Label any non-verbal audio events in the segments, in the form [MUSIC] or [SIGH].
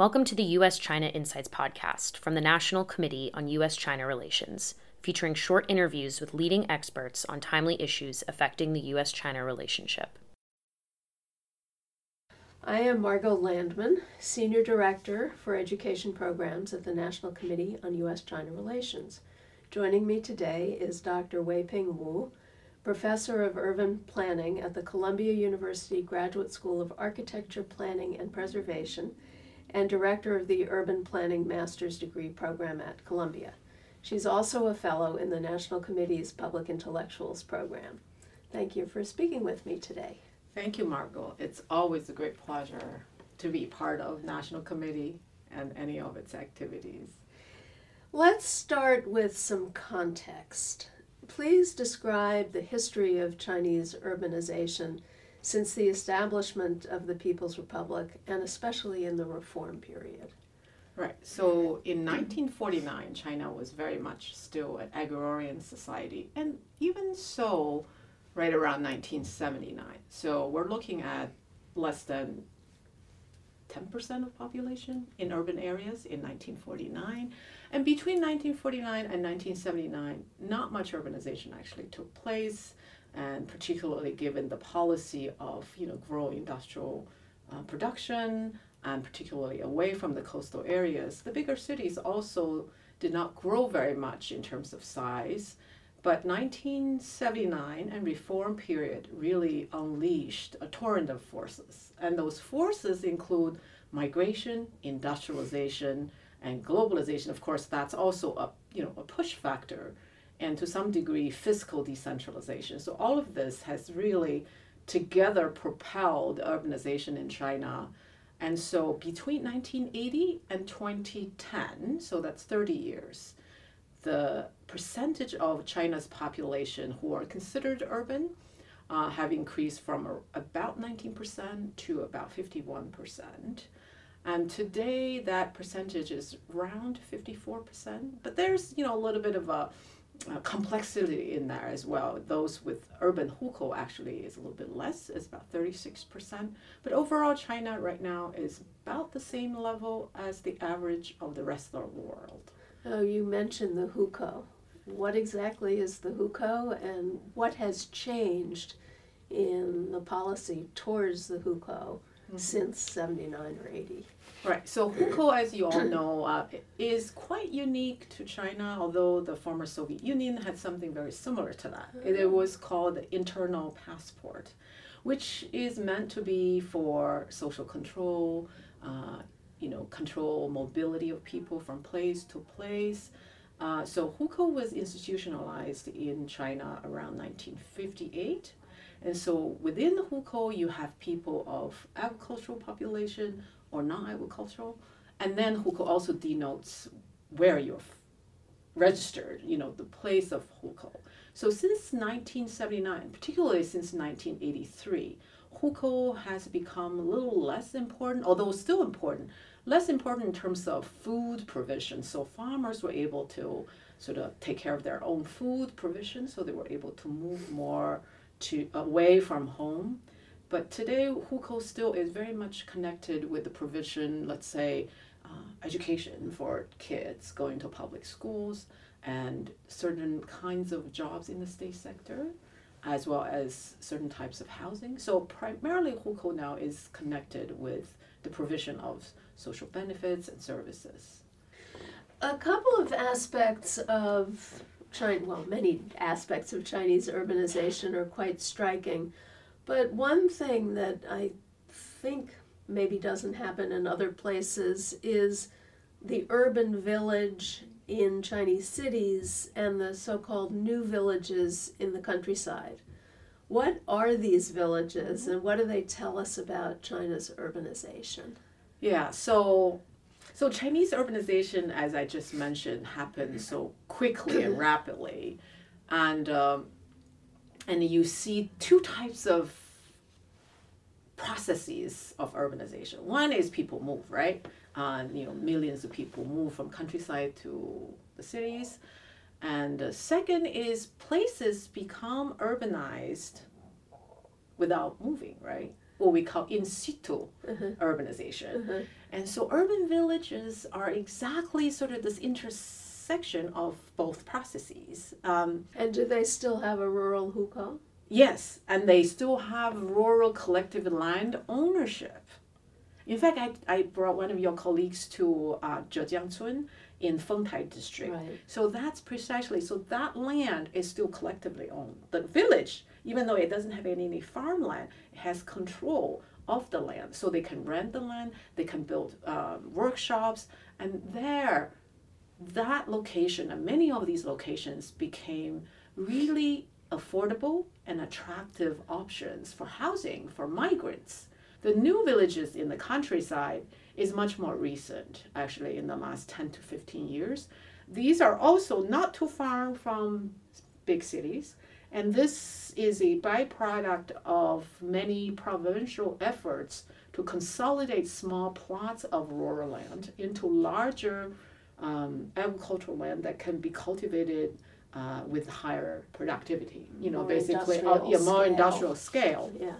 Welcome to the U.S. China Insights podcast from the National Committee on U.S. China Relations, featuring short interviews with leading experts on timely issues affecting the U.S. China relationship. I am Margot Landman, Senior Director for Education Programs at the National Committee on U.S. China Relations. Joining me today is Dr. Weiping Wu, Professor of Urban Planning at the Columbia University Graduate School of Architecture, Planning, and Preservation, and Director of the Urban Planning Master's Degree Program at Columbia. She's also a Fellow in the National Committee's Public Intellectuals Program. Thank you for speaking with me today. Thank you, Margot. It's always a great pleasure to be part of National Committee and any of its activities. Let's start with some context. Please describe the history of Chinese urbanization since the establishment of the People's Republic and especially in the reform period. Right. So in 1949, China was very much still an agrarian society, and even so, right around 1979. So we're looking at less than 10% of population in urban areas in 1949. And between 1949 and 1979, not much urbanization actually took place, and particularly given the policy of you know growing industrial uh, production and particularly away from the coastal areas, the bigger cities also did not grow very much in terms of size. But 1979 and reform period really unleashed a torrent of forces. And those forces include migration, industrialization, and globalization. Of course, that's also a, you know, a push factor and to some degree fiscal decentralization. So all of this has really together propelled urbanization in China. And so between 1980 and 2010, so that's 30 years, the percentage of China's population who are considered urban uh, have increased from about 19% to about 51%. And today that percentage is around 54%, but there's, you know, a little bit of a uh, complexity in there as well. Those with urban hukou actually is a little bit less, it's about 36%. But overall, China right now is about the same level as the average of the rest of the world. Oh, you mentioned the hukou. What exactly is the hukou and what has changed in the policy towards the hukou mm-hmm. since 79 or 80? Right. So hukou, as you all know, uh, is quite unique to China. Although the former Soviet Union had something very similar to that. It, it was called the internal passport, which is meant to be for social control. Uh, you know, control mobility of people from place to place. Uh, so hukou was institutionalized in China around 1958. And so within the hukou, you have people of agricultural population or non-agricultural. And then hukou also denotes where you're registered, you know, the place of hukou. So since 1979, particularly since 1983, hukou has become a little less important, although still important, less important in terms of food provision. So farmers were able to sort of take care of their own food provision, so they were able to move more to away from home. But today, hukou still is very much connected with the provision, let's say, uh, education for kids going to public schools and certain kinds of jobs in the state sector, as well as certain types of housing. So primarily, hukou now is connected with the provision of social benefits and services. A couple of aspects of China, well, many aspects of Chinese urbanization are quite striking. But one thing that I think maybe doesn't happen in other places is the urban village in Chinese cities and the so called new villages in the countryside. What are these villages and what do they tell us about China's urbanization? Yeah, so so Chinese urbanization, as I just mentioned, happened so quickly and [CLEARS THROAT] rapidly, and um, and you see two types of processes of urbanization. One is people move, right? And you know, millions of people move from countryside to the cities. And the second is places become urbanized without moving, right? What we call in situ Uh-huh. urbanization. Uh-huh. And so urban villages are exactly sort of this intersection of both processes. Um, And do they still have a rural hukou? yes, and they still have rural collective land ownership. In fact, I, I brought one of your colleagues to uh, Zhejiangcun in Fengtai district. Right. So that's precisely, so that land is still collectively owned. The village, even though it doesn't have any, farmland, it has control of the land. So they can rent the land, they can build um, workshops, and there, that location and many of these locations became really affordable and attractive options for housing for migrants. The new villages in the countryside is much more recent, actually, in the last 10 to 15 years. These are also not too far from big cities, and this is a byproduct of many provincial efforts to consolidate small plots of rural land into larger um, agricultural land that can be cultivated uh, with higher productivity. You know, More basically, uh, yeah, more scale. industrial scale. Yeah.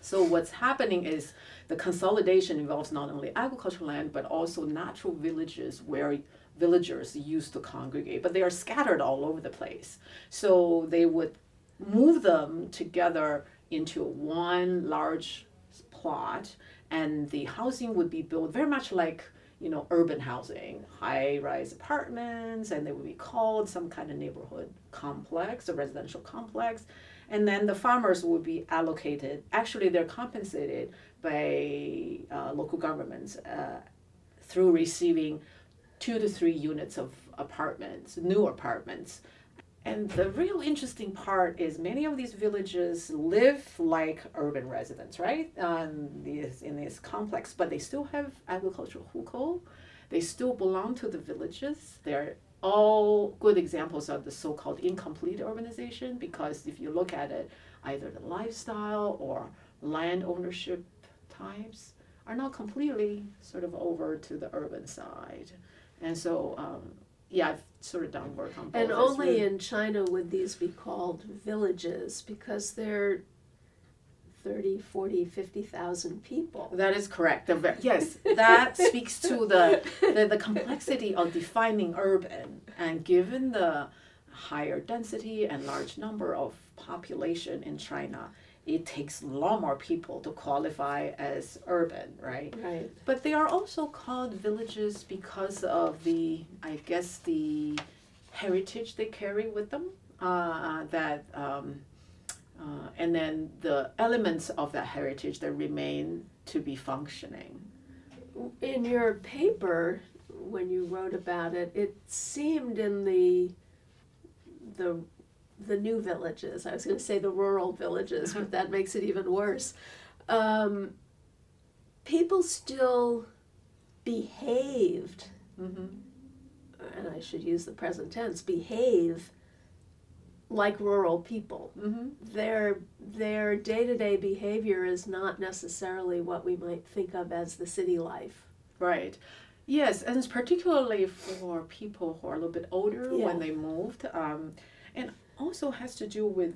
So what's happening is the consolidation involves not only agricultural land but also natural villages where villagers used to congregate, but they are scattered all over the place. So they would move them together into one large plot, and the housing would be built very much like you know urban housing, high-rise apartments, and they would be called some kind of neighborhood complex, a residential complex. And then the farmers would be allocated actually they're compensated by uh, local governments uh, through receiving two to three units of apartments new apartments and the real interesting part is many of these villages live like urban residents right? Um, these, in this complex but they still have agricultural hukou. They still belong to the villages. They're all good examples of the so-called incomplete urbanization because if you look at it either the lifestyle or land ownership types are not completely sort of over to the urban side. And so um, yeah i've sort of done work on both And only in China would these be called villages because they're 30, 40, 50,000 people. That is correct. Yes, [LAUGHS] that speaks to the, the the complexity of defining urban, and given the higher density and large number of population in China, it takes a lot more people to qualify as urban, right? Right. But they are also called villages because of the, I guess, the heritage they carry with them. Uh, that um, uh, and then the elements of that heritage that remain to be functioning. In your paper, when you wrote about it, it seemed in the the the new villages. I was going to say the rural villages, but that makes it even worse. Um, people still behaved, Mm-hmm. and I should use the present tense, behave like rural people. Mm-hmm. Their their day to day behavior is not necessarily what we might think of as the city life. Right. Yes, and it's particularly for people who are a little bit older Yeah. when they moved, um, and also has to do with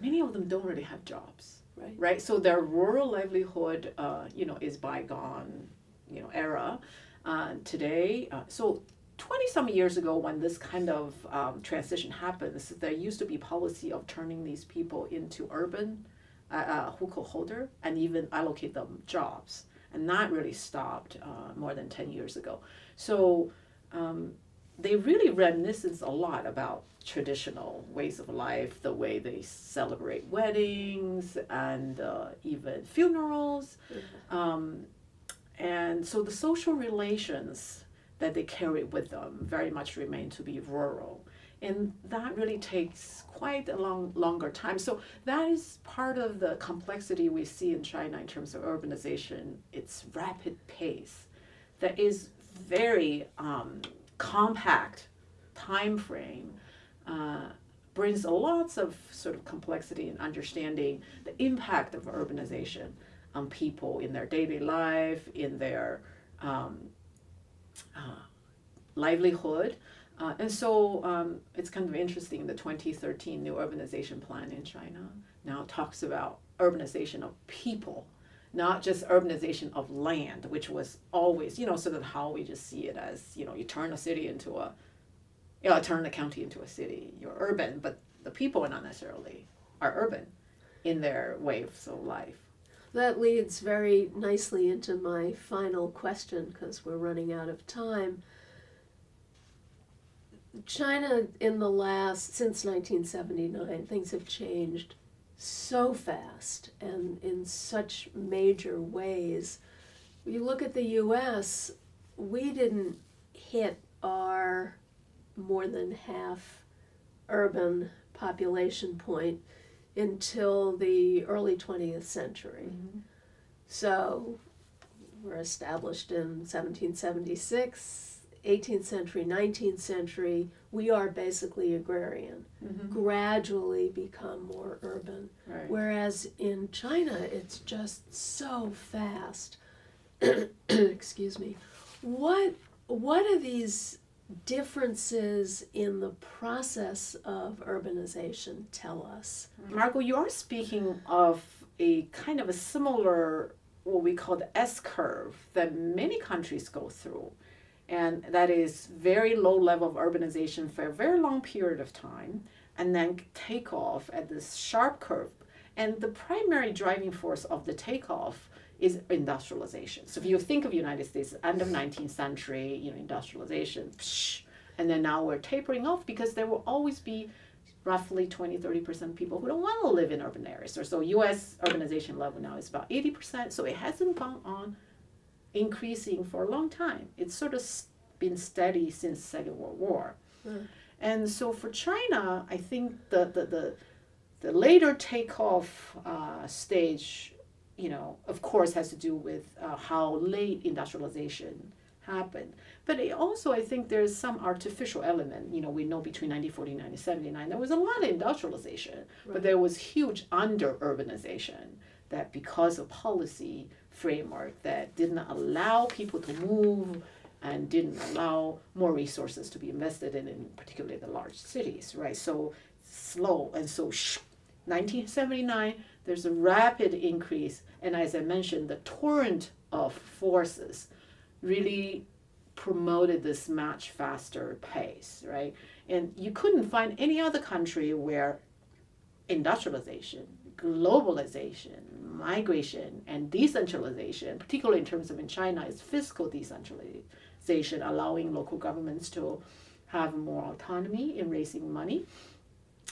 many of them don't really have jobs. Right. Right. So their rural livelihood, uh, you know, is bygone, you know, era. Uh, today, uh, so 20 some years ago when this kind of um, transition happens there used to be policy of turning these people into urban uh, uh, hukou holder and even allocate them jobs and that really stopped uh, more than 10 years ago so um, they really reminiscence a lot about traditional ways of life the way they celebrate weddings and uh, even funerals um, and so the social relations that they carry with them very much remain to be rural. And that really takes quite a long, longer time. So that is part of the complexity we see in China in terms of urbanization. Its rapid pace, that is very um, compact time frame, uh, brings a lots of sort of complexity in understanding the impact of urbanization on people in their daily life, in their um, uh, livelihood. Uh, and so um, it's kind of interesting. The 2013 new urbanization plan in China now talks about urbanization of people not just urbanization of land, which was always, you know, sort of how we just see it as, you know, you turn a city into a, you know, turn a county into a city. You're urban, but the people are not necessarily are urban in their ways of life. That leads very nicely into my final question because we're running out of time. China, in the last, since 1979, things have changed so fast and in such major ways. You look at the US, we didn't hit our more than half urban population point until the early 20th century. Mm-hmm. So we're established in 1776, 18th century, 19th century, we are basically agrarian, mm-hmm. gradually become more urban. Right. Whereas in China, it's just so fast. [CLEARS THROAT] Excuse me. What what are these differences in the process of urbanization tell us? Margot, you are speaking of a kind of a similar what we call the S curve that many countries go through and that is very low level of urbanization for a very long period of time and then take off at this sharp curve. And the primary driving force of the takeoff is industrialization. So if you think of united states end of 19th century you know industrialization psh, and then now we're tapering off because there will always be roughly 20 30% people who don't want to live in urban areas. Or so us urbanization level now is about 80% so it hasn't gone on increasing for a long time. It's sort of been steady since Second World War. Mm. And so for China, I think the, the, the, the later takeoff uh, stage, you know, of course, has to do with uh, how late industrialization happened. But it also, I think there's some artificial element. You know, we know between 1949 and 1979, there was a lot of industrialization, right. but there was huge under urbanization that because of policy, framework that didn't allow people to move and didn't allow more resources to be invested in, in particularly the large cities, right? So slow and so shh, 1979 there's a rapid increase and as i mentioned the torrent of forces really promoted this much faster pace right and you couldn't find any other country where industrialization globalization, migration, and decentralization, particularly in terms of in China, is fiscal decentralization, allowing local governments to have more autonomy in raising money,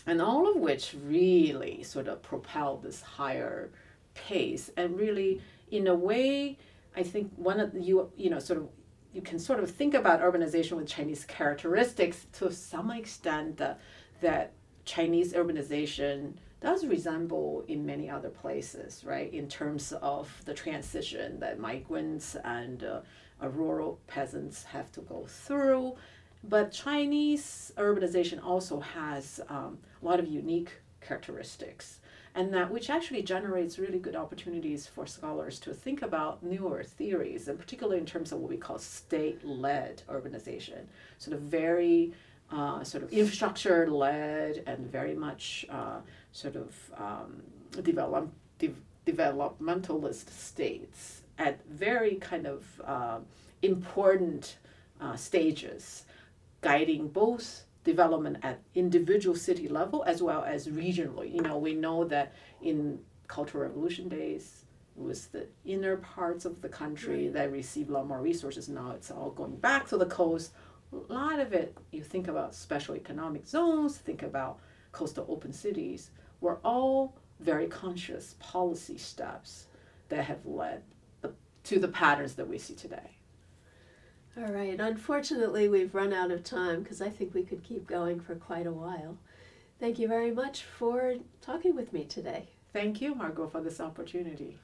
and all of which really sort of propelled this higher pace. And really, in a way, I think one of you you know sort of you can sort of think about urbanization with Chinese characteristics to some extent uh, that Chinese urbanization does resemble in many other places, right, in terms of the transition that migrants and uh, rural peasants have to go through. But Chinese urbanization also has um, a lot of unique characteristics, and that which actually generates really good opportunities for scholars to think about newer theories, and particularly in terms of what we call state-led urbanization, sort of very uh, sort of infrastructure led and very much uh, sort of um, develop, de- developmentalist states at very kind of uh, important uh, stages, guiding both development at individual city level as well as regionally. You know, we know that in Cultural Revolution days, it was the inner parts of the country that received a lot more resources. Now it's all going back to the coast. A lot of it, you think about special economic zones, think about coastal open cities were all very conscious policy steps that have led the, to the patterns that we see today. All right. Unfortunately, we've run out of time because I think we could keep going for quite a while. Thank you very much for talking with me today. Thank you, Margot, for this opportunity.